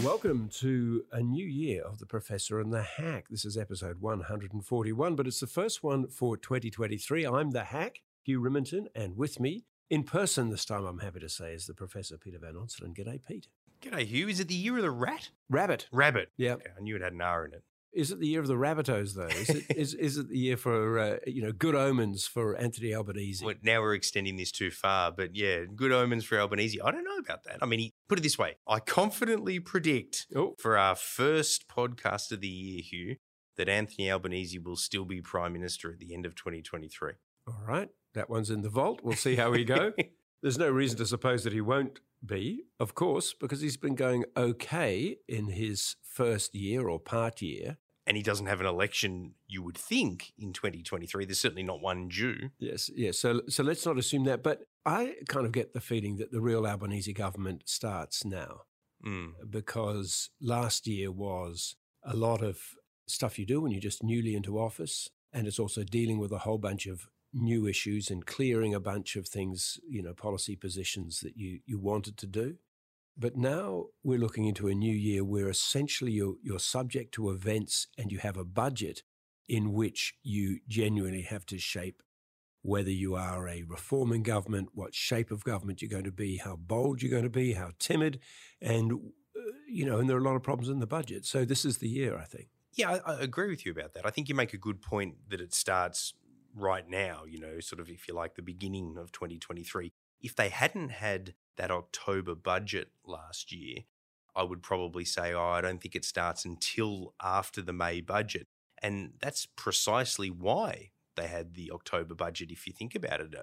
Well, welcome to a new year of The Professor and the Hack. This is episode 141, but it's the first one for 2023. I'm the Hack, Hugh Riminton, and with me in person this time, I'm happy to say, is the Professor Peter Van Onselen. G'day, Pete. G'day, Hugh. Is it the year of the rat? Rabbit. Rabbit. Yeah. Okay, I knew it had an R in it. Is it the year of the Rabbitohs, though? Is it, is, is it the year for, uh, you know, good omens for Anthony Albanese? Well, now we're extending this too far, but yeah, good omens for Albanese. I don't know about that. I mean, he, put it this way I confidently predict Oh, for our first podcast of the year, Hugh, that Anthony Albanese will still be Prime Minister at the end of 2023. all right. That one's in the vault. We'll see how we go. There's no reason to suppose that he won't be, of course, because he's been going okay in his first year or part year. and he doesn't have an election, you would think, in 2023. There's certainly not one due. Yes, yes. So, so let's not assume that. But I kind of get the feeling that the real Albanese government starts now Mm. because last year was a lot of stuff you do when you're just newly into office. And it's also dealing with a whole bunch of new issues and clearing a bunch of things, you know, policy positions that you, you wanted to do. But now we're looking into a new year where essentially you're, you're subject to events and you have a budget in which you genuinely have to shape whether you are a reforming government, what shape of government you're going to be, how bold you're going to be, how timid, and uh, you know, and there are a lot of problems in the budget. So this is the year, I think. Yeah, I, I agree with you about that. I think you make a good point that it starts right now, you know, sort of, if you like, the beginning of 2023. If they hadn't had that October budget last year, I would probably say, oh, I don't think it starts until after the May budget. And that's precisely why they had the October budget, if you think about it, uh,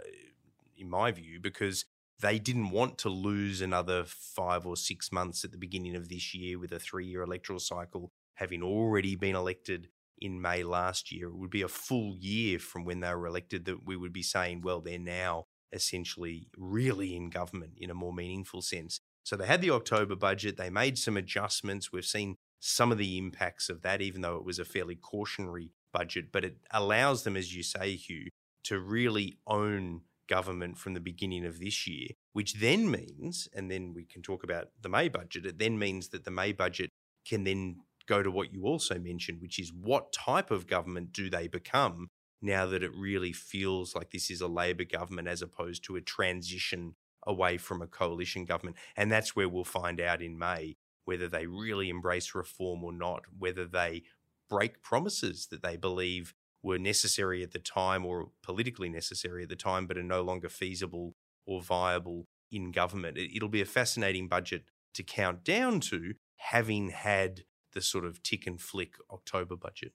in my view, because they didn't want to lose another five or six months at the beginning of this year with a three year electoral cycle, having already been elected in May last year. It would be a full year from when they were elected that we would be saying, well, they're now essentially really in government in a more meaningful sense. So they had the October budget, they made some adjustments. We've seen some of the impacts of that, even though it was a fairly cautionary budget, but it allows them, as you say, Hugh, to really own government from the beginning of this year, which then means, and then we can talk about the May budget, it then means that the May budget can then go to what you also mentioned, which is what type of government do they become now that it really feels like this is a Labor government as opposed to a transition away from a coalition government. And that's where we'll find out in May whether they really embrace reform or not, whether they break promises that they believe were necessary at the time or politically necessary at the time, but are no longer feasible or viable in government. It- It'll be a fascinating budget to count down to, having had the sort of tick and flick October budget.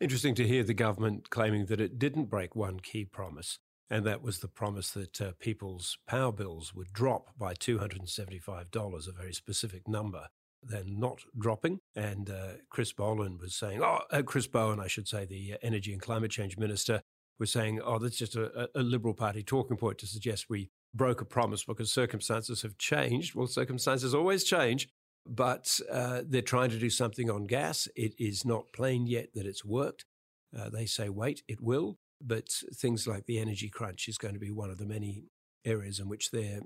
Interesting to hear the government claiming that it didn't break one key promise, and that was the promise that uh, people's power bills would drop by $275, a very specific number. They're not dropping. And uh, Chris Boland was saying, oh, uh, Chris Bowen, I should say, the uh, Energy and Climate Change Minister, was saying, oh, that's just a, a a Liberal Party talking point to suggest we broke a promise because circumstances have changed. Well, circumstances always change but uh, they're trying to do something on gas. It is not plain yet that it's worked. Uh, they say, wait, it will. But things like the energy crunch is going to be one of the many areas in which they're,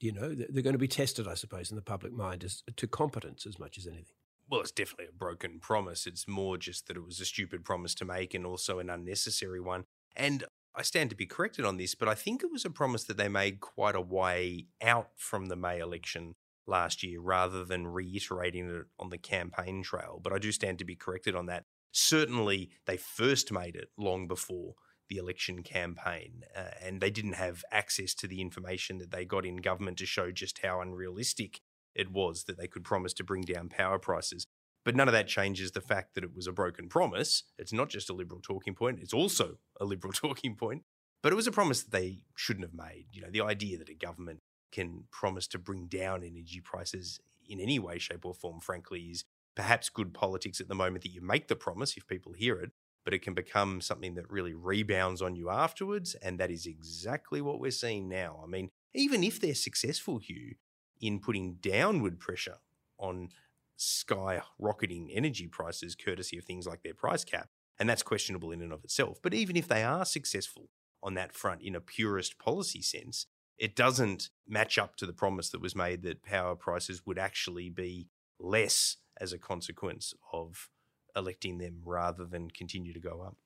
you know, they're going to be tested, I suppose, in the public mind as to competence as much as anything. Well, it's definitely a broken promise. It's more just that it was a stupid promise to make and also an unnecessary one. And I stand to be corrected on this, but I think it was a promise that they made quite a way out from the May election last year rather than reiterating it on the campaign trail. But I do stand to be corrected on that. Certainly, they first made it long before the election campaign, uh, and they didn't have access to the information that they got in government to show just how unrealistic it was that they could promise to bring down power prices. But none of that changes the fact that it was a broken promise. It's not just a Liberal talking point, it's also a Liberal talking point. But it was a promise that they shouldn't have made. You know, the idea that a government can promise to bring down energy prices in any way, shape, or form, frankly, is perhaps good politics at the moment that you make the promise if people hear it, but it can become something that really rebounds on you afterwards. And that is exactly what we're seeing now. I mean, even if they're successful, Hugh, in putting downward pressure on skyrocketing energy prices, courtesy of things like their price cap, and that's questionable in and of itself. But even if they are successful on that front in a purist policy sense, it doesn't match up to the promise that was made that power prices would actually be less as a consequence of electing them rather than continue to go up.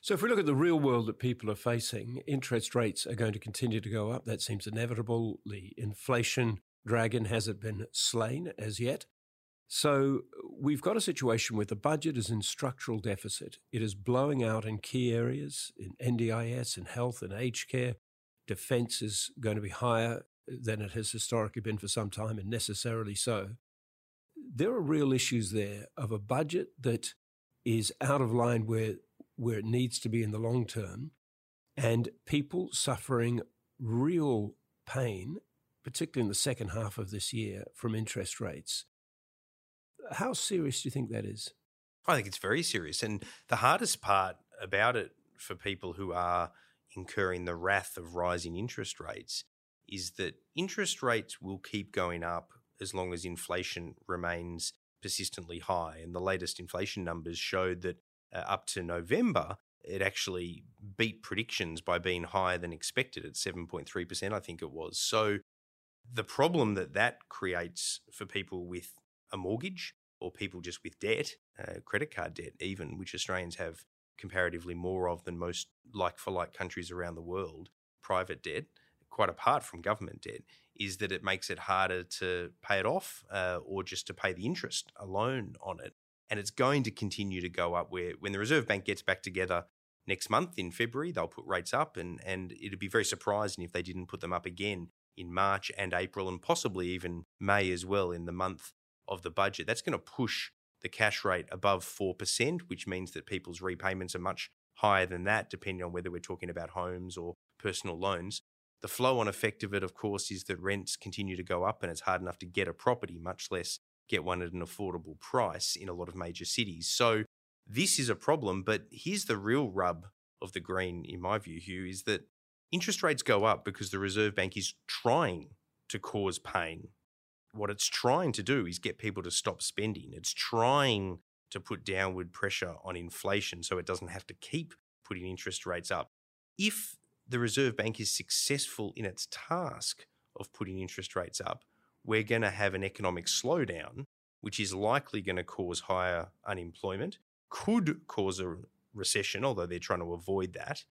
So, if we look at the real world that people are facing, interest rates are going to continue to go up. That seems inevitable. The inflation dragon hasn't been slain as yet. So, we've got a situation where the budget is in structural deficit. It is blowing out in key areas, in NDIS, in health, and aged care. Defence is going to be higher than it has historically been for some time, and necessarily so. There are real issues there of a budget that is out of line where where it needs to be in the long term, and people suffering real pain, particularly in the second half of this year, from interest rates. How serious do you think that is? I think it's very serious. And the hardest part about it for people who are incurring the wrath of rising interest rates is that interest rates will keep going up as long as inflation remains persistently high. And the latest inflation numbers showed that uh, up to November, it actually beat predictions by being higher than expected at 7.3%, I think it was. So the problem that that creates for people with a mortgage or people just with debt, uh, credit card debt, even, which Australians have comparatively more of than most like for like countries around the world, private debt, quite apart from government debt, is that it makes it harder to pay it off uh, or just to pay the interest alone on it and it's going to continue to go up. Where when the Reserve Bank gets back together next month in February, they'll put rates up, and and it'd be very surprising if they didn't put them up again in March and April, and possibly even May as well in the month of the budget. That's going to push the cash rate above four percent, which means that people's repayments are much higher than that, depending on whether we're talking about homes or personal loans. The flow on effect of it, of course, is that rents continue to go up and it's hard enough to get a property, much less get one at an affordable price in a lot of major cities. So this is a problem, but here's the real rub of the green, in my view, Hugh, is that interest rates go up because the Reserve Bank is trying to cause pain. What it's trying to do is get people to stop spending. It's trying to put downward pressure on inflation so it doesn't have to keep putting interest rates up. If the Reserve Bank is successful in its task of putting interest rates up, we're going to have an economic slowdown, which is likely going to cause higher unemployment, could cause a recession, although they're trying to avoid that.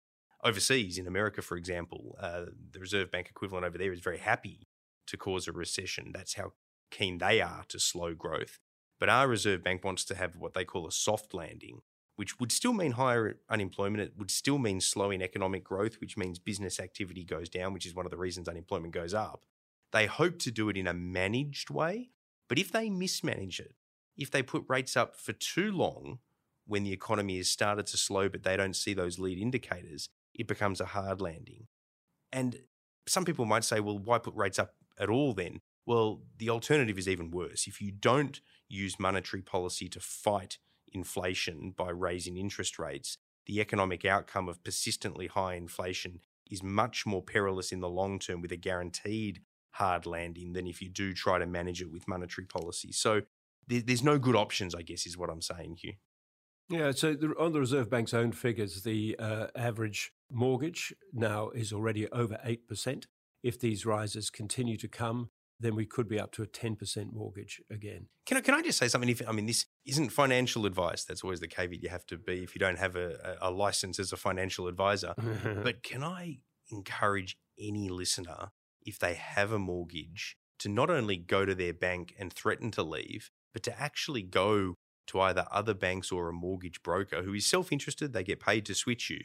Overseas, in America, for example, uh, the Reserve Bank equivalent over there is very happy to cause a recession. That's how keen they are to slow growth. But our Reserve Bank wants to have what they call a soft landing, which would still mean higher unemployment. It would still mean slowing economic growth, which means business activity goes down, which is one of the reasons unemployment goes up. They hope to do it in a managed way, but if they mismanage it, if they put rates up for too long when the economy has started to slow, but they don't see those lead indicators, it becomes a hard landing. And some people might say, well, why put rates up at all then? Well, the alternative is even worse. If you don't use monetary policy to fight inflation by raising interest rates, the economic outcome of persistently high inflation is much more perilous in the long term with a guaranteed hard landing than if you do try to manage it with monetary policy. So there's no good options, I guess, is what I'm saying here. Yeah, so on the Reserve Bank's own figures, the uh, average mortgage now is already over 8%. If these rises continue to come, then we could be up to a 10% mortgage again. Can I, can I just say something? If I mean, this isn't financial advice. That's always the caveat you have to be if you don't have a, a license as a financial advisor. but can I encourage any listener if they have a mortgage to not only go to their bank and threaten to leave, but to actually go to either other banks or a mortgage broker who is self interested, they get paid to switch you.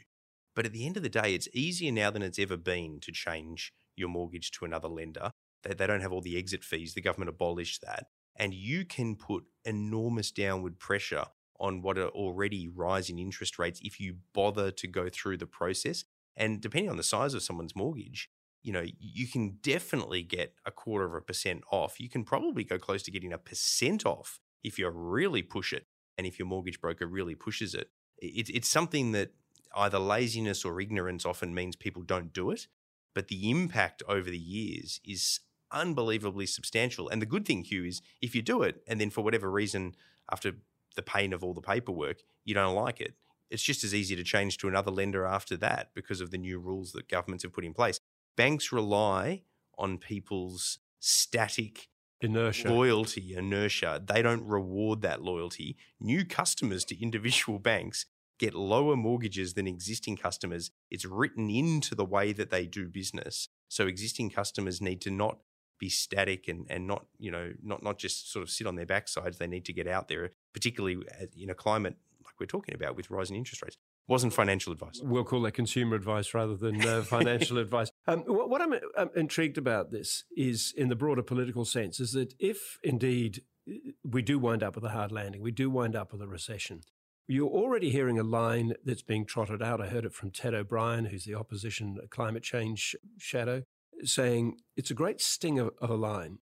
But at the end of the day, it's easier now than it's ever been to change your mortgage to another lender. They, they don't have all the exit fees, the government abolished that. And you can put enormous downward pressure on what are already rising interest rates if you bother to go through the process. And depending on the size of someone's mortgage, you know, you can definitely get a quarter of a percent off. You can probably go close to getting a percent off if you really push it and if your mortgage broker really pushes it. it. It's something that either laziness or ignorance often means people don't do it, but the impact over the years is unbelievably substantial. And the good thing, Hugh, is if you do it and then for whatever reason, after the pain of all the paperwork, you don't like it, it's just as easy to change to another lender after that because of the new rules that governments have put in place banks rely on people's static inertia. loyalty, inertia. They don't reward that loyalty. New customers to individual banks get lower mortgages than existing customers. It's written into the way that they do business. So existing customers need to not be static and, and not, you know, not, not just sort of sit on their backsides. They need to get out there, particularly in a climate like we're talking about with rising interest rates. Wasn't financial advice. We'll call that consumer advice rather than uh, financial advice. Um, what, what I'm, I'm intrigued about this is, in the broader political sense, is that if indeed uh, we do wind up with a hard landing, we do wind up with a recession, you're already hearing a line that's being trotted out. I heard it from Ted O'Brien, who's the opposition climate change shadow, saying it's a great sting of, of a line.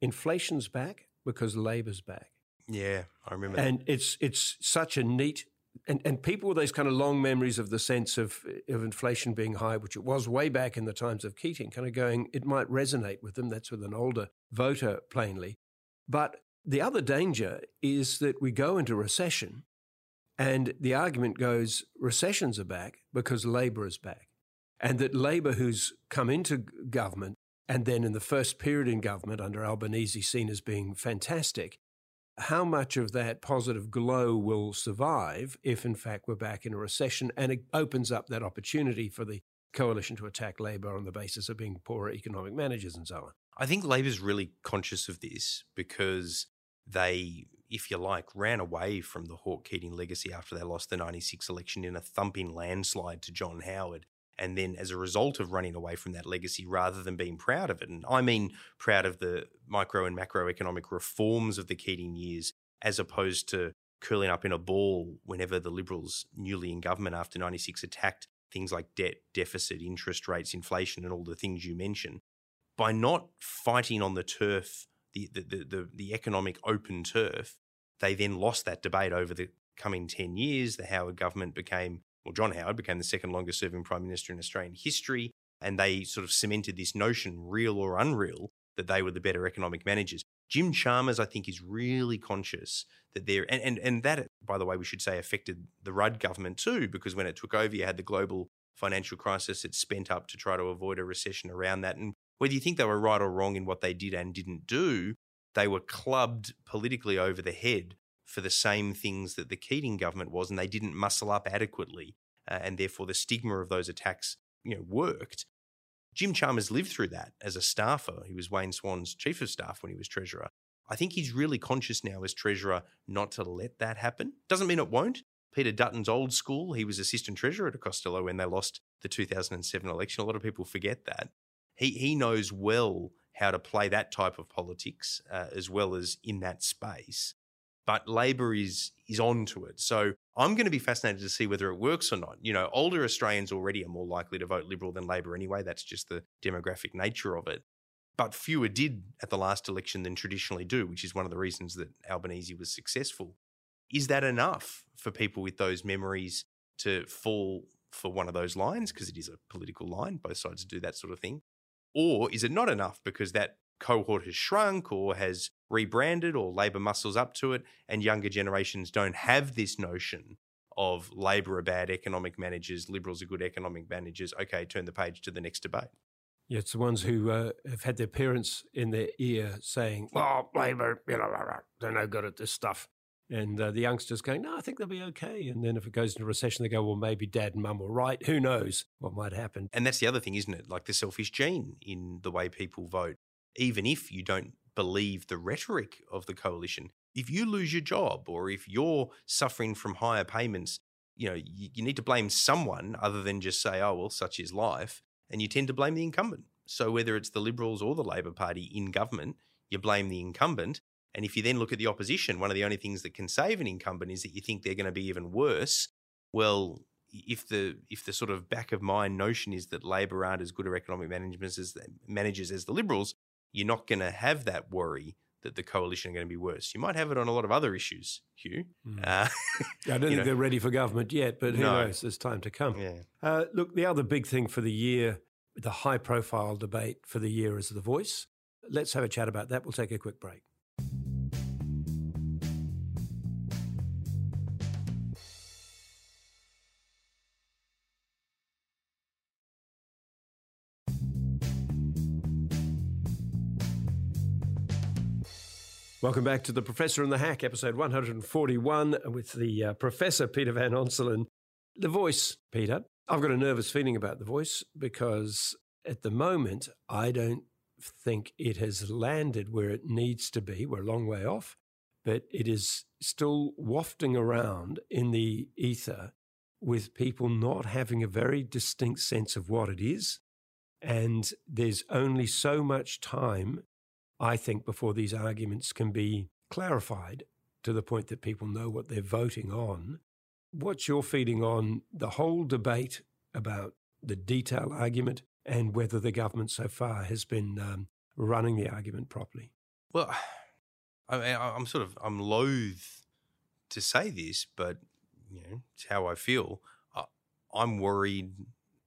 Inflation's back because labor's back. Yeah, I remember. And that. it's it's such a neat and, and people with those kind of long memories of the sense of of inflation being high, which it was way back in the times of Keating, kind of going, it might resonate with them. That's with an older voter, plainly. But the other danger is that we go into recession, and the argument goes recessions are back because Labor is back, and that Labor, who's come into government and then in the first period in government under Albanese seen as being fantastic, how much of that positive glow will survive if, in fact, we're back in a recession and it opens up that opportunity for the coalition to attack Labor on the basis of being poorer economic managers and so on? I think Labor's really conscious of this because they, if you like, ran away from the Hawke Keating legacy after they lost the 96 election in a thumping landslide to John Howard and then as a result of running away from that legacy rather than being proud of it. And I mean proud of the micro and macroeconomic reforms of the Keating years as opposed to curling up in a ball whenever the Liberals, newly in government after 96, attacked things like debt, deficit, interest rates, inflation, and all the things you mentioned. By not fighting on the turf, the, the, the, the, economic open turf, they then lost that debate over the coming 10 years. The Howard government became well, John Howard became the second longest serving prime minister in Australian history. And they sort of cemented this notion, real or unreal, that they were the better economic managers. Jim Chalmers, I think, is really conscious that they're, and, and, and that, by the way, we should say affected the Rudd government too, because when it took over, you had the global financial crisis. It spent up to try to avoid a recession around that. And whether you think they were right or wrong in what they did and didn't do, they were clubbed politically over the head for the same things that the Keating government was, and they didn't muscle up adequately, uh, and therefore the stigma of those attacks, you know, worked. Jim Chalmers lived through that as a staffer. He was Wayne Swan's chief of staff when he was treasurer. I think he's really conscious now as treasurer not to let that happen. Doesn't mean it won't. Peter Dutton's old school, he was assistant treasurer to Costello when they lost the 2007 election. A lot of people forget that. He he knows well how to play that type of politics uh, as well as in that space but Labor is is onto it. So I'm going to be fascinated to see whether it works or not. You know, older Australians already are more likely to vote Liberal than Labor anyway. That's just the demographic nature of it. But fewer did at the last election than traditionally do, which is one of the reasons that Albanese was successful. Is that enough for people with those memories to fall for one of those lines? Because it is a political line, both sides do that sort of thing. Or is it not enough because that cohort has shrunk or has rebranded or Labor muscles up to it, and younger generations don't have this notion of Labor are bad economic managers, Liberals are good economic managers. Okay, turn the page to the next debate. Yeah, it's the ones who uh, have had their parents in their ear saying, "Well, Labor, you know, they're no good at this stuff," and uh, the youngsters going, "No, I think they'll be okay." And then if it goes into recession, they go, "Well, maybe Dad and Mum were right. Who knows what might happen?" And that's the other thing, isn't it? Like the selfish gene in the way people vote even if you don't believe the rhetoric of the coalition. If you lose your job or if you're suffering from higher payments, you know, you, you, need to blame someone other than just say, oh, well, such is life. And you tend to blame the incumbent. So whether it's the Liberals or the Labor Party in government, you blame the incumbent. And if you then look at the opposition, one of the only things that can save an incumbent is that you think they're going to be even worse. Well, if the if the sort of back of mind notion is that Labor aren't as good at economic management as managers as the Liberals, you're not going to have that worry that the coalition are going to be worse. You might have it on a lot of other issues, Hugh. Mm. Uh, I don't think know. they're ready for government yet, but who no. knows? There's time to come. Yeah. Uh, look, the other big thing for the year, the high profile debate for the year is The Voice. Let's have a chat about that. We'll take a quick break. Welcome back to The Professor and the Hack, episode 141, with the uh, Professor Peter Van Onselen. The voice, Peter. I've got a nervous feeling about the voice because at the moment, I don't think it has landed where it needs to be. We're a long way off, but it is still wafting around in the ether with people not having a very distinct sense of what it is. And there's only so much time I think, before these arguments can be clarified to the point that people know what they're voting on. What's your feeling on the whole debate about the detail argument and whether the government so far has been um, running the argument properly? Well, I mean, I'm sort of I'm loath to say this, but you know, it's how I feel. I'm worried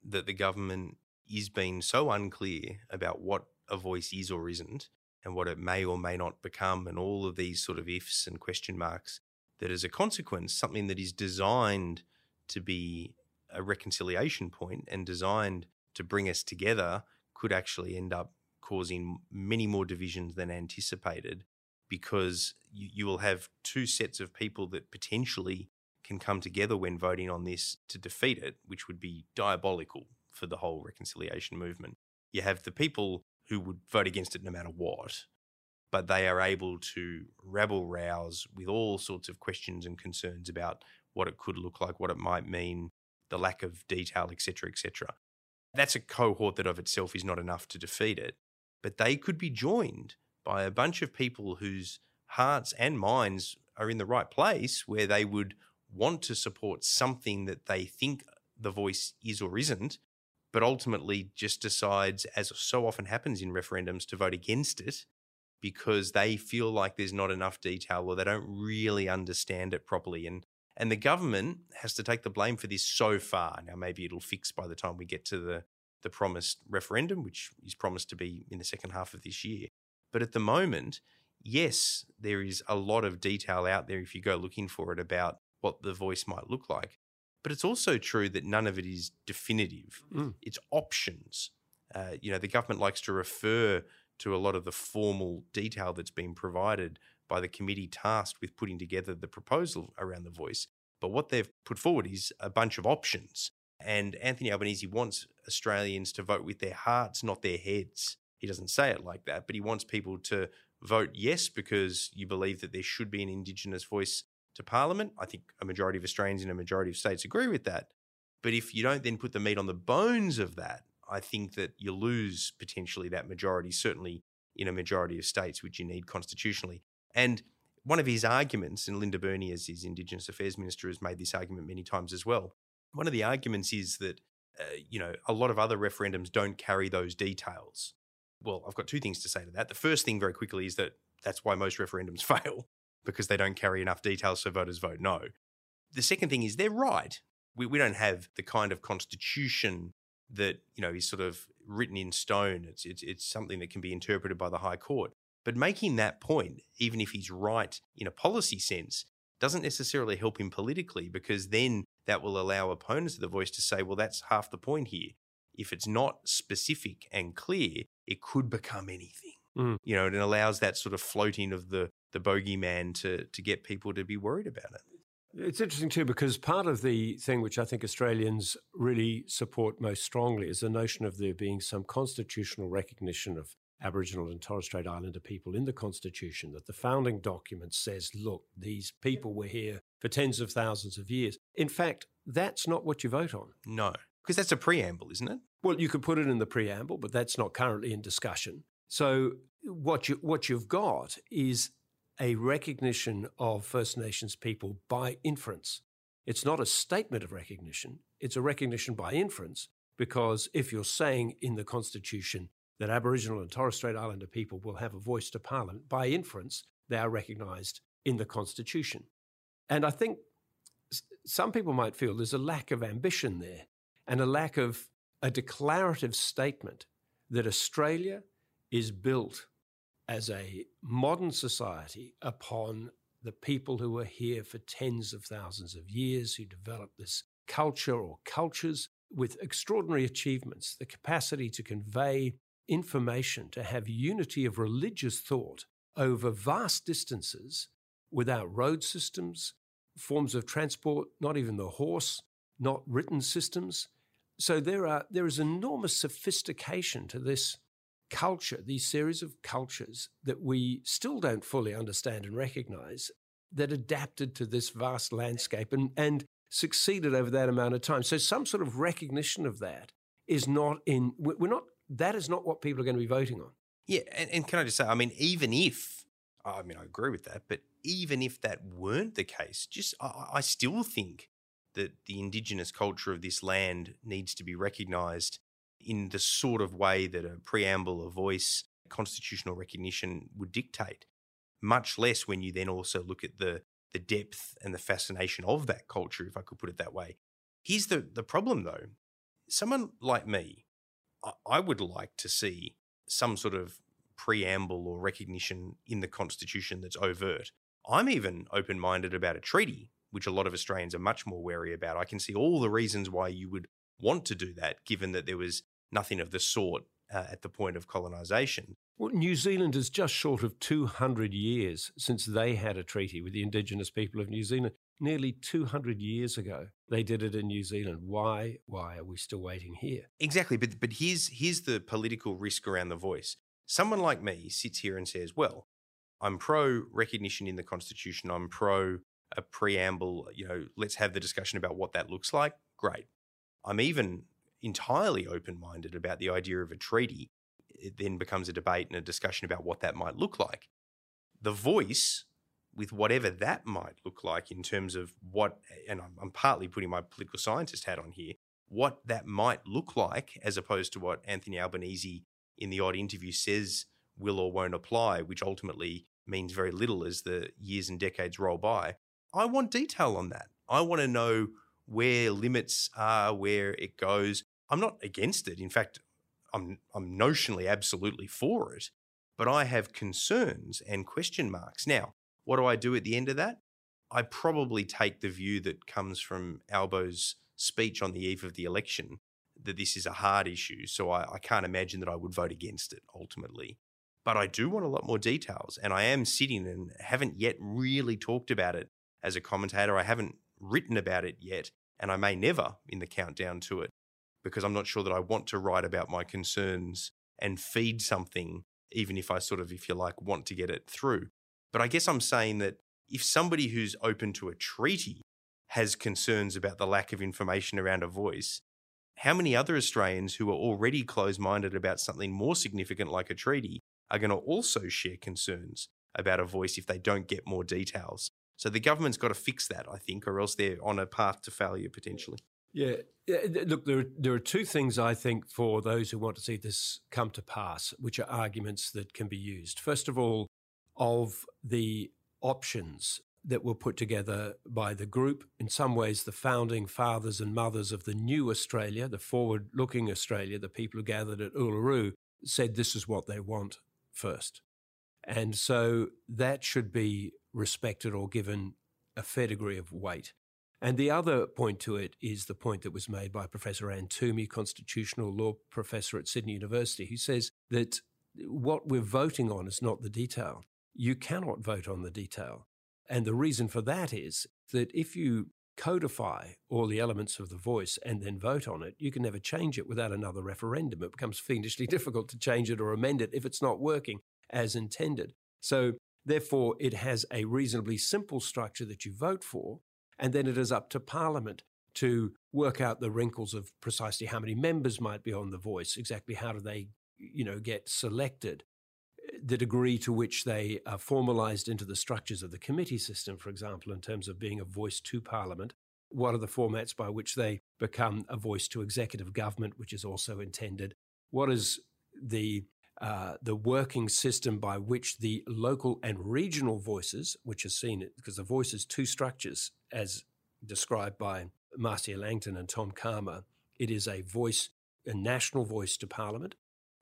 that the government is being so unclear about what a voice is or isn't and what it may or may not become, and all of these sort of ifs and question marks, that as a consequence, something that is designed to be a reconciliation point and designed to bring us together could actually end up causing many more divisions than anticipated because you, you, will have two sets of people that potentially can come together when voting on this to defeat it, which would be diabolical for the whole reconciliation movement. You have the people who would vote against it no matter what. But they are able to rabble rouse with all sorts of questions and concerns about what it could look like, what it might mean, the lack of detail, etc., etc. That's a cohort that of itself is not enough to defeat it. But they could be joined by a bunch of people whose hearts and minds are in the right place where they would want to support something that they think the voice is or isn't, but ultimately just decides, as so often happens in referendums, to vote against it because they feel like there's not enough detail or they don't really understand it properly. And and the government has to take the blame for this so far. Now maybe it'll fix by the time we get to the the promised referendum, which is promised to be in the second half of this year. But at the moment, yes, there is a lot of detail out there if you go looking for it about what the voice might look like. But it's also true that none of it is definitive. Mm. It's options. Uh, you know, the government likes to refer to a lot of the formal detail that's been provided by the committee tasked with putting together the proposal around the voice. But what they've put forward is a bunch of options. And Anthony Albanese wants Australians to vote with their hearts, not their heads. He doesn't say it like that, but he wants people to vote yes because you believe that there should be an Indigenous voice to Parliament. I think a majority of Australians in a majority of states agree with that. But if you don't then put the meat on the bones of that, I think that you lose potentially that majority, certainly in a majority of states, which you need constitutionally. And one of his arguments, and Linda Burney, as his Indigenous Affairs Minister, has made this argument many times as well. One of the arguments is that, uh, you know, a lot of other referendums don't carry those details. Well, I've got two things to say to that. The first thing, very quickly, is that that's why most referendums fail because they don't carry enough details so voters vote no. The second thing is they're right. We, we don't have the kind of constitution that you know is sort of written in stone. It's, it's it's something that can be interpreted by the High Court. But making that point, even if he's right in a policy sense, doesn't necessarily help him politically because then that will allow opponents of the voice to say, well, that's half the point here. If it's not specific and clear, it could become anything. Mm. You know, it allows that sort of floating of the the bogeyman to to get people to be worried about it. It's interesting too because part of the thing which I think Australians really support most strongly is the notion of there being some constitutional recognition of Aboriginal and Torres Strait Islander people in the Constitution, that the founding document says, look, these people were here for tens of thousands of years. In fact, that's not what you vote on. No, because that's a preamble, isn't it? Well, you could put it in the preamble, but that's not currently in discussion. So what you what you've got is a recognition of First Nations people by inference. It's not a statement of recognition, it's a recognition by inference, because if you're saying in the Constitution that Aboriginal and Torres Strait Islander people will have a voice to Parliament, by inference, they are recognised in the Constitution. And I think some people might feel there's a lack of ambition there and a lack of a declarative statement that Australia is built as a modern society upon the people who were here for tens of thousands of years, who developed this culture or cultures with extraordinary achievements, the capacity to convey information, to have unity of religious thought over vast distances without road systems, forms of transport, not even the horse, not written systems. So there are there is enormous sophistication to this culture, these series of cultures that we still don't fully understand and recognize that adapted to this vast landscape and, and succeeded over that amount of time. So some sort of recognition of that is not in we're not that is not what people are going to be voting on. Yeah, and, and can I just say, I mean, even if I mean I agree with that, but even if that weren't the case, just I, I still think that the indigenous culture of this land needs to be recognised in the sort of way that a preamble, a voice, constitutional recognition would dictate. Much less when you then also look at the the depth and the fascination of that culture, if I could put it that way. Here's the the problem though. Someone like me, I, I would like to see some sort of preamble or recognition in the constitution that's overt. I'm even open minded about a treaty, which a lot of Australians are much more wary about. I can see all the reasons why you would want to do that, given that there was nothing of the sort uh, at the point of colonisation. Well, New Zealand is just short of 200 years since they had a treaty with the Indigenous people of New Zealand. Nearly 200 years ago, they did it in New Zealand. Why? Why are we still waiting here? Exactly, but but here's here's the political risk around the voice. Someone like me sits here and says, "Well, I'm pro recognition in the Constitution. I'm pro a preamble. You know, let's have the discussion about what that looks like. Great. I'm even entirely open minded about the idea of a treaty, it then becomes a debate and a discussion about what that might look like. The voice, with whatever that might look like in terms of what, and I'm, I'm partly putting my political scientist hat on here, what that might look like, as opposed to what Anthony Albanese in the odd interview says will or won't apply, which ultimately means very little as the years and decades roll by. I want detail on that. I want to know where limits are, where it goes. I'm not against it. In fact, I'm I'm notionally absolutely for it, but I have concerns and question marks. Now, what do I do at the end of that? I probably take the view that comes from Albo's speech on the eve of the election that this is a hard issue. So I, I can't imagine that I would vote against it ultimately. But I do want a lot more details. And I am sitting and haven't yet really talked about it as a commentator. I haven't written about it yet, and I may never in the countdown to it because I'm not sure that I want to write about my concerns and feed something, even if I sort of, if you like, want to get it through. But I guess I'm saying that if somebody who's open to a treaty has concerns about the lack of information around a voice, how many other Australians who are already closed minded about something more significant like a treaty are going to also share concerns about a voice if they don't get more details? So the government's got to fix that, I think, or else they're on a path to failure potentially. Yeah. Look, there are, there are two things I think for those who want to see this come to pass, which are arguments that can be used. First of all, of the options that were put together by the group, in some ways, the founding fathers and mothers of the new Australia, the forward looking Australia, the people who gathered at Uluru, said this is what they want first. And so that should be respected or given a fair degree of weight. And the other point to it is the point that was made by Professor Anne Twomey, constitutional law professor at Sydney University, who says that what we're voting on is not the detail. You cannot vote on the detail. And the reason for that is that if you codify all the elements of the voice and then vote on it, you can never change it without another referendum. It becomes fiendishly difficult to change it or amend it if it's not working as intended. So, therefore, it has a reasonably simple structure that you vote for, and then it is up to Parliament to work out the wrinkles of precisely how many members might be on the voice, exactly how do they, you know, get selected, the degree to which they are formalised into the structures of the committee system, for example, in terms of being a voice to Parliament. What are the formats by which they become a voice to executive government, which is also intended? What is the uh, the working system by which the local and regional voices, which are seen because the voice is two structures as described by Marcia Langton and Tom Calma. It is a voice, a national voice to Parliament.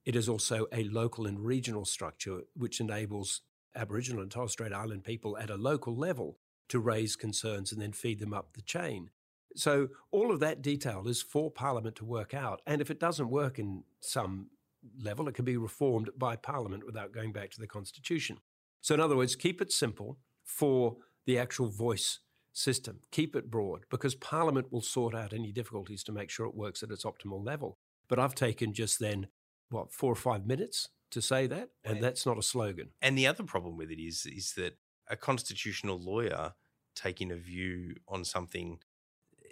It is also a local and regional structure which enables Aboriginal and Torres Strait Island people at a local level to raise concerns and then feed them up the chain. So all of that detail is for Parliament to work out. And if it doesn't work in some level. It can be reformed by Parliament without going back to the Constitution. So, in other words, keep it simple for the actual voice system. Keep it broad because Parliament will sort out any difficulties to make sure it works at its optimal level. But I've taken just then, what, four or five minutes to say that, and that's not a slogan. And the other problem with it is is that a constitutional lawyer taking a view on something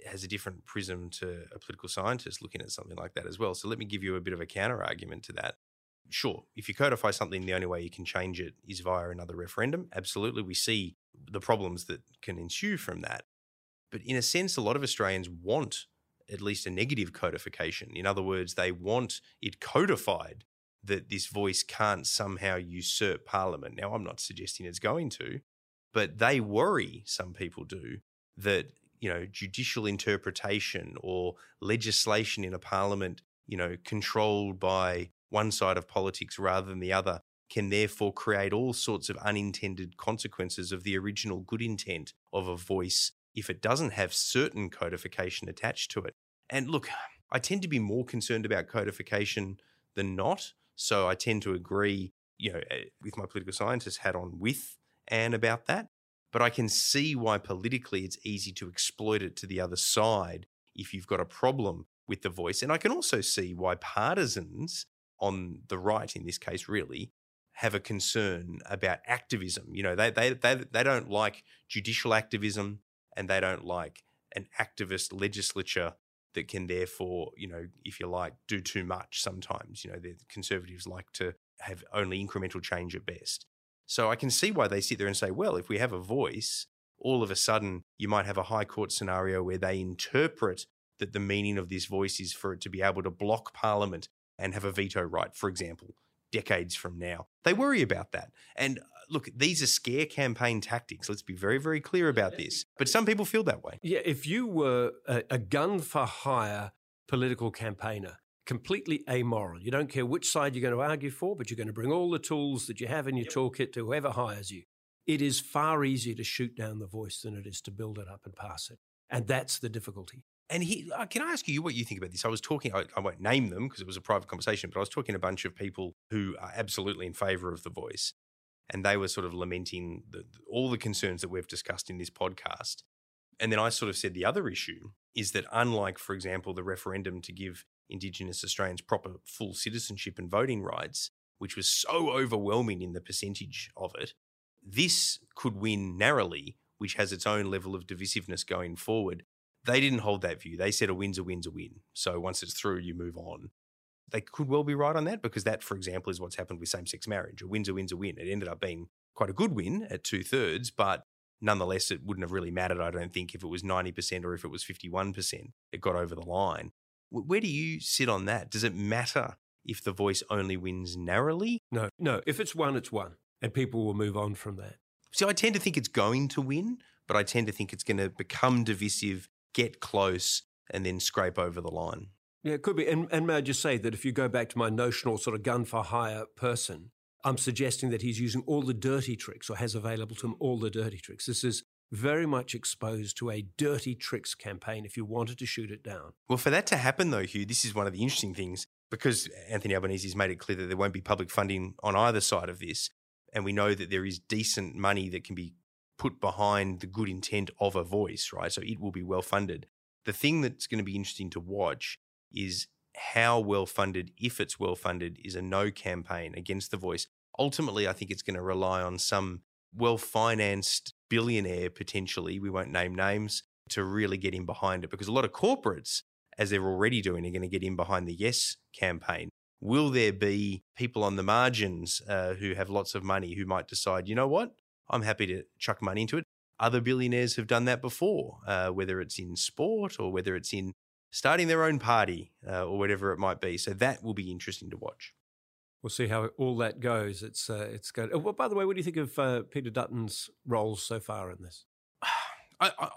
has a different prism to a political scientist looking at something like that as well. So let me give you a bit of a counter argument to that. Sure, if you codify something, the only way you can change it is via another referendum. Absolutely, we see the problems that can ensue from that. But in a sense, a lot of Australians want at least a negative codification. In other words, they want it codified that this voice can't somehow usurp Parliament. Now, I'm not suggesting it's going to, but they worry, some people do, that you know judicial interpretation or legislation in a parliament you know controlled by one side of politics rather than the other can therefore create all sorts of unintended consequences of the original good intent of a voice if it doesn't have certain codification attached to it. And look, I tend to be more concerned about codification than not. So I tend to agree, you know, eh, with my political scientist hat on with Anne about that. But I can see why politically it's easy to exploit it to the other side if you've got a problem with the voice. And I can also see why partisans on the right, in this case, really, have a concern about activism. You know, they, they, they, they don't like judicial activism and they don't like an activist legislature that can therefore, you know, if you like, do too much sometimes. You know, the conservatives like to have only incremental change at best. So I can see why they sit there and say, well, if we have a voice, all of a sudden you might have a high court scenario where they interpret that the meaning of this voice is for it to be able to block parliament and have a veto right, for example, decades from now. They worry about that. And uh, look, these are scare campaign tactics. Let's be very, very clear about this. But some people feel that way. Yeah, if you were a, a gun for hire political campaigner, completely amoral. You don't care which side you're going to argue for, but you're going to bring all the tools that you have in your yep. toolkit to whoever hires you. It is far easier to shoot down the voice than it is to build it up and pass it. And that's the difficulty. And he, uh, can I ask you what you think about this? I was talking, I, I won't name them because it was a private conversation, but I was talking to a bunch of people who are absolutely in favor of the voice. And they were sort of lamenting the, all the concerns that we've discussed in this podcast. And then I sort of said the other issue is that, unlike, for example, the referendum to give Indigenous Australians proper full citizenship and voting rights, which was so overwhelming in the percentage of it, this could win narrowly, which has its own level of divisiveness going forward. They didn't hold that view. They said a win's a win's a win. So once it's through, you move on. They could well be right on that because that, for example, is what's happened with same sex marriage. A win's a win's a win. It ended up being quite a good win at two thirds, but nonetheless, it wouldn't have really mattered, I don't think, if it was 90% or if it was 51%. It got over the line. Where do you sit on that? Does it matter if the voice only wins narrowly? No, no. If it's won, it's won, and people will move on from that. See, I tend to think it's going to win, but I tend to think it's going to become divisive, get close, and then scrape over the line. Yeah, it could be. And, and may I just say that if you go back to my notional sort of gun for hire person, I'm suggesting that he's using all the dirty tricks or has available to him all the dirty tricks. This is very much exposed to a dirty tricks campaign if you wanted to shoot it down. Well, for that to happen, though, Hugh, this is one of the interesting things because Anthony Albanese has made it clear that there won't be public funding on either side of this. And we know that there is decent money that can be put behind the good intent of a voice, right? So it will be well funded. The thing that's going to be interesting to watch is how well funded, if it's well funded, is a no campaign against the voice. Ultimately, I think it's going to rely on some well financed billionaire potentially, we won't name names, to really get in behind it because a lot of corporates, as they're already doing, are going to get in behind the Yes campaign. Will there be people on the margins uh, who have lots of money who might decide, you know what, I'm happy to chuck money into it? Other billionaires have done that before, uh, whether it's in sport or whether it's in starting their own party uh, or whatever it might be. So that will be interesting to watch we'll see how all that goes. It's uh, it's good. Oh, well, by the way, what do you think of uh, Peter Dutton's roles so far in this? I, I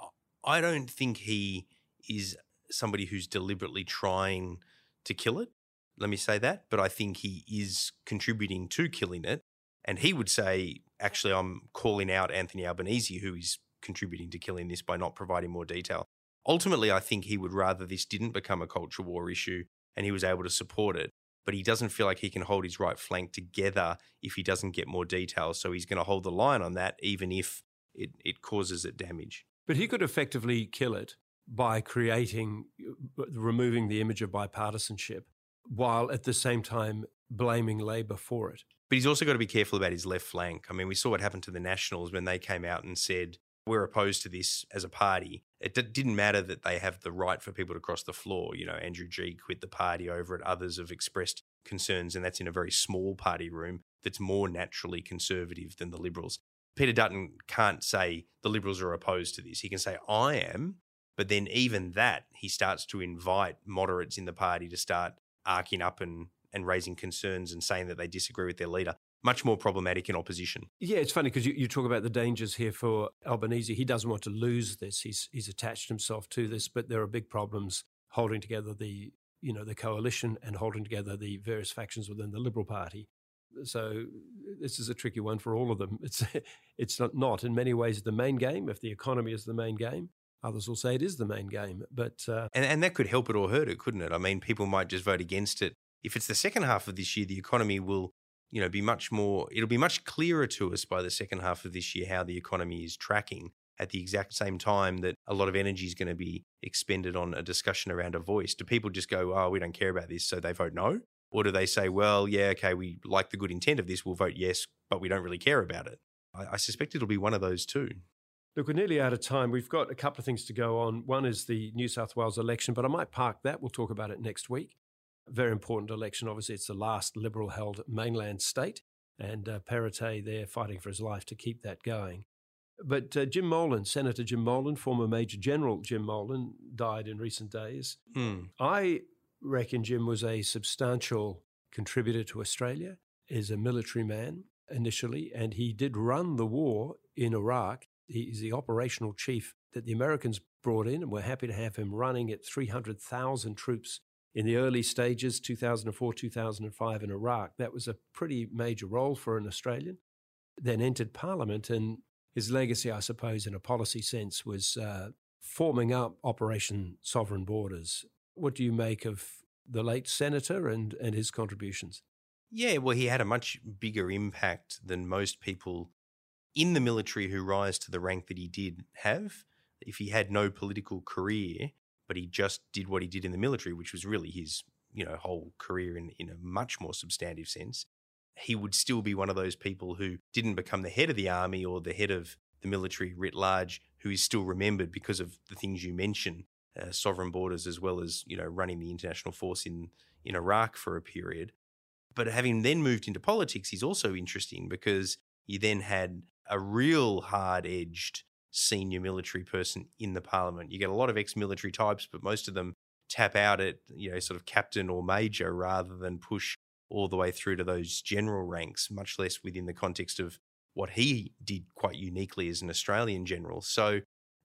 I don't think he is somebody who's deliberately trying to kill it. Let me say that, but I think he is contributing to killing it. And he would say, actually, I'm calling out Anthony Albanese, who is contributing to killing this by not providing more detail. Ultimately, I think he would rather this didn't become a culture war issue and he was able to support it but he doesn't feel like he can hold his right flank together if he doesn't get more details. So he's going to hold the line on that, even if it, it causes it damage. But he could effectively kill it by creating, uh, removing the image of bipartisanship, while at the same time blaming Labor for it. But he's also got to be careful about his left flank. I mean, we saw what happened to the Nationals when they came out and said, we're opposed to this as a party. It d- didn't matter that they have the right for people to cross the floor. You know, Andrew Gee quit the party over it. Others have expressed concerns, and that's in a very small party room that's more naturally conservative than the Liberals. Peter Dutton can't say the Liberals are opposed to this. He can say, I am. But then, even that, he starts to invite moderates in the party to start arcing up and, and raising concerns and saying that they disagree with their leader. Much more problematic in opposition. Yeah, it's funny because you, you talk about the dangers here for Albanese. He doesn't want to lose this. He's he's attached himself to this, but there are big problems holding together the you know the coalition and holding together the various factions within the Liberal Party. So this is a tricky one for all of them. It's it's not, not in many ways the main game. If the economy is the main game, others will say it is the main game. But uh, and and that could help it or hurt it, couldn't it? I mean, people might just vote against it. If it's the second half of this year, the economy will you know be much more. It'll be much clearer to us by the second half of this year how the economy is tracking. At the exact same time that a lot of energy is going to be expended on a discussion around a voice, do people just go, "Oh, we don't care about this," so they vote no? Or do they say, well, yeah, okay, we like the good intent of this, we'll vote yes, but we don't really care about it? I, I suspect it'll be one of those two. Look, we're nearly out of time. We've got a couple of things to go on. One is the New South Wales election, but I might park that. We'll talk about it next week. Very important election. Obviously, it's the last Liberal held mainland state, and uh, Perrottet there fighting for his life to keep that going. But uh, Jim Molan, Senator Jim Molan, former Major General Jim Molan, died in recent days. Hmm. I reckon Jim was a substantial contributor to Australia, is a military man initially, and he did run the war in Iraq. He's the operational chief that the Americans brought in, and we're happy to have him running at 300,000 troops in the early stages, 2004, 2005 in Iraq. That was a pretty major role for an Australian. Then entered Parliament, and his legacy, I suppose, in a policy sense, was uh, forming up Operation Sovereign Borders, what do you make of the late senator and, and his contributions? Yeah, well, he had a much bigger impact than most people in the military who rise to the rank that he did have. If he had no political career, but he just did what he did in the military, which was really his you know whole career in, in a much more substantive sense, he would still be one of those people who didn't become the head of the army or the head of the military writ large, who is still remembered because of the things you mention uh, sovereign borders as well as you know running the international force in in Iraq for a period. But having then moved into politics is also interesting because you then had a real hard edged senior military person in the parliament. You get a lot of ex military types, but most of them tap out at you know sort of captain or major rather than push all the way through to those general ranks, much less within the context of what he did quite uniquely as an Australian general. So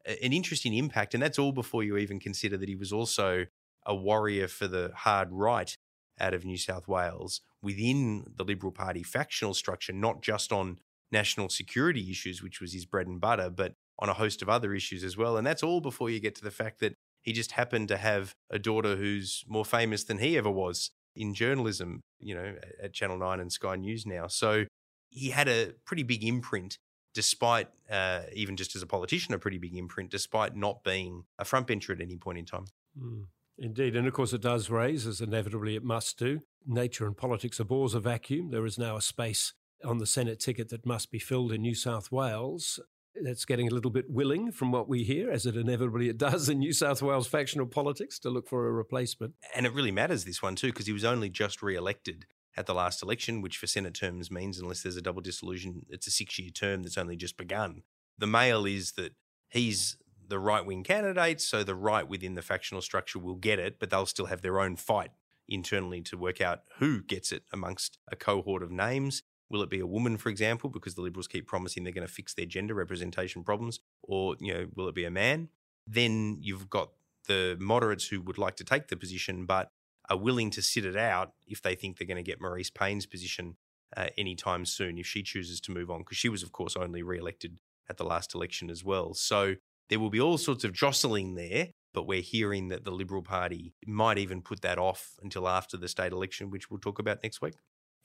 an interesting impact. And that's all before you even consider that he was also a warrior for the hard right out of New South Wales within the Liberal Party factional structure, not just on national security issues, which was his bread and butter, but on a host of other issues as well. And that's all before you get to the fact that he just happened to have a daughter who's more famous than he ever was in journalism, you know, at Channel 9 and Sky News now. So he had a pretty big imprint despite uh, even just as a politician, a pretty big imprint, despite not being a frontbencher at any point in time. Mm, indeed. And of course, it does raise, as inevitably it must do, nature and politics abhors a vacuum. There is now a space on the Senate ticket that must be filled in New South Wales. That's getting a little bit willing from what we hear, as it inevitably it does in New South Wales factional politics, to look for a replacement. And it really matters, this one too, because he was only just re elected at the last election, which for Senate terms means, unless there's a double dissolution, it's a six year term that's only just begun. The mail is that he's the right wing candidate, so the right within the factional structure will get it, but they'll still have their own fight internally to work out who gets it amongst a cohort of names. Will it be a woman, for example, because the Liberals keep promising they're going to fix their gender representation problems, or you know, will it be a man? Then you've got the moderates who would like to take the position, but are willing to sit it out if they think they're going to get Marise Payne's position uh, anytime soon if she chooses to move on, because she was, of course, only re elected at the last election as well. So there will be all sorts of jostling there. But we're hearing that the Liberal Party might even put that off until after the state election, which we'll talk about next week.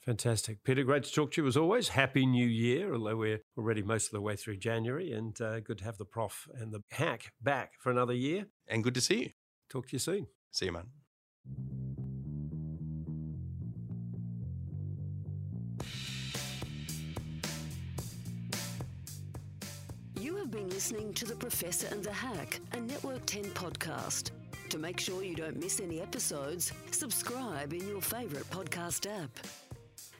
Fantastic. Peter, great to talk to you as always. Happy New Year, although we're already most of the way through January, and uh, good to have the prof and the hack back for another year. And good to see you. Talk to you soon. See you, man. You have been listening to The Professor and the Hack, a Network 10 podcast. To make sure you don't miss any episodes, subscribe in your favourite podcast app.